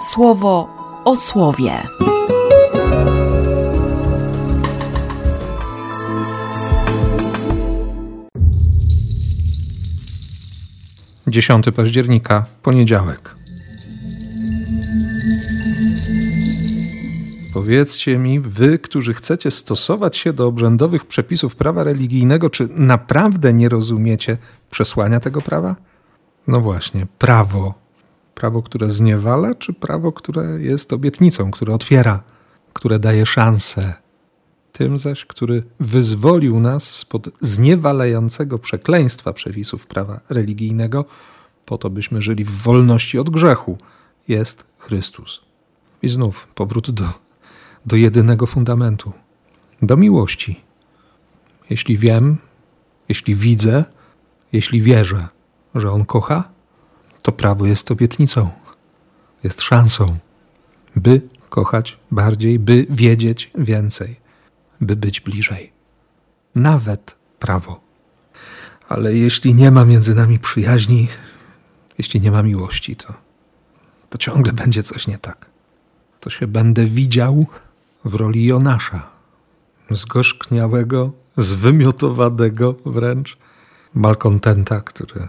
słowo o słowie. 10 października, poniedziałek. Powiedzcie mi, wy, którzy chcecie stosować się do obrzędowych przepisów prawa religijnego, czy naprawdę nie rozumiecie przesłania tego prawa? No właśnie, prawo. Prawo, które zniewala, czy prawo, które jest obietnicą, które otwiera, które daje szansę? Tym zaś, który wyzwolił nas spod zniewalającego przekleństwa przepisów prawa religijnego, po to byśmy żyli w wolności od grzechu, jest Chrystus. I znów powrót do, do jedynego fundamentu, do miłości. Jeśli wiem, jeśli widzę, jeśli wierzę, że On kocha, to prawo jest obietnicą, jest szansą, by kochać bardziej, by wiedzieć więcej by być bliżej. Nawet prawo. Ale jeśli nie ma między nami przyjaźni, jeśli nie ma miłości, to, to ciągle będzie coś nie tak. To się będę widział w roli Jonasza, zgorzkniałego, zwymiotowanego wręcz malkontenta, który,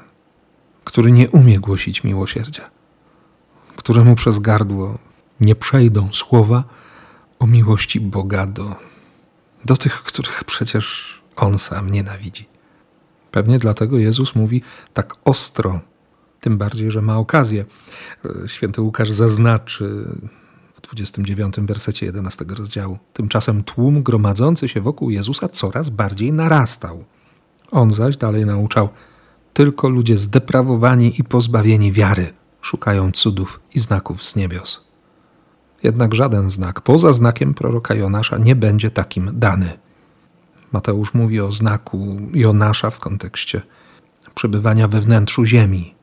który nie umie głosić miłosierdzia, któremu przez gardło nie przejdą słowa o miłości Boga do, do tych, których przecież on sam nienawidzi. Pewnie dlatego Jezus mówi tak ostro, tym bardziej, że ma okazję. Święty Łukasz zaznaczy w 29 wersecie 11 rozdziału. Tymczasem tłum gromadzący się wokół Jezusa coraz bardziej narastał. On zaś dalej nauczał: Tylko ludzie zdeprawowani i pozbawieni wiary szukają cudów i znaków z niebios. Jednak żaden znak poza znakiem proroka Jonasza nie będzie takim dany. Mateusz mówi o znaku Jonasza w kontekście przebywania we wnętrzu ziemi.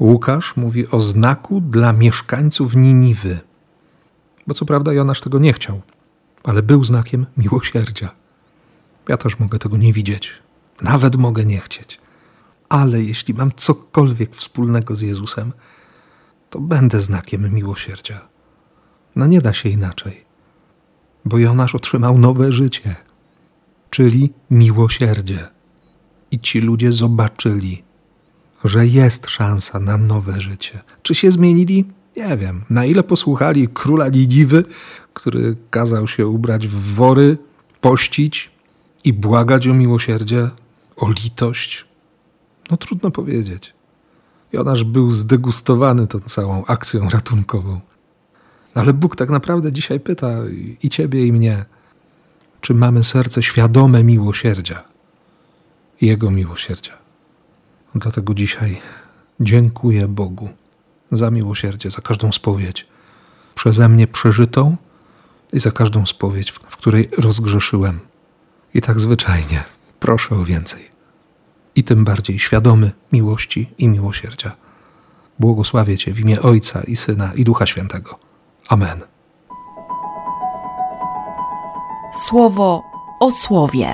Łukasz mówi o znaku dla mieszkańców Niniwy. Bo co prawda Jonasz tego nie chciał, ale był znakiem miłosierdzia. Ja też mogę tego nie widzieć, nawet mogę nie chcieć. Ale jeśli mam cokolwiek wspólnego z Jezusem, to będę znakiem miłosierdzia. No nie da się inaczej. Bo Jonasz otrzymał nowe życie, czyli miłosierdzie. I ci ludzie zobaczyli, że jest szansa na nowe życie. Czy się zmienili? Nie wiem. Na ile posłuchali króla Nidiwy, który kazał się ubrać w wory, pościć i błagać o miłosierdzie, o litość? No trudno powiedzieć. Jonasz był zdegustowany tą całą akcją ratunkową. Ale Bóg tak naprawdę dzisiaj pyta i ciebie, i mnie, czy mamy serce świadome miłosierdzia, Jego miłosierdzia. Dlatego dzisiaj dziękuję Bogu za miłosierdzie, za każdą spowiedź przeze mnie przeżytą i za każdą spowiedź, w której rozgrzeszyłem. I tak zwyczajnie proszę o więcej. I tym bardziej świadomy miłości i miłosierdzia. Błogosławię Cię w imię Ojca i Syna i Ducha Świętego. Amen. Słowo o słowie.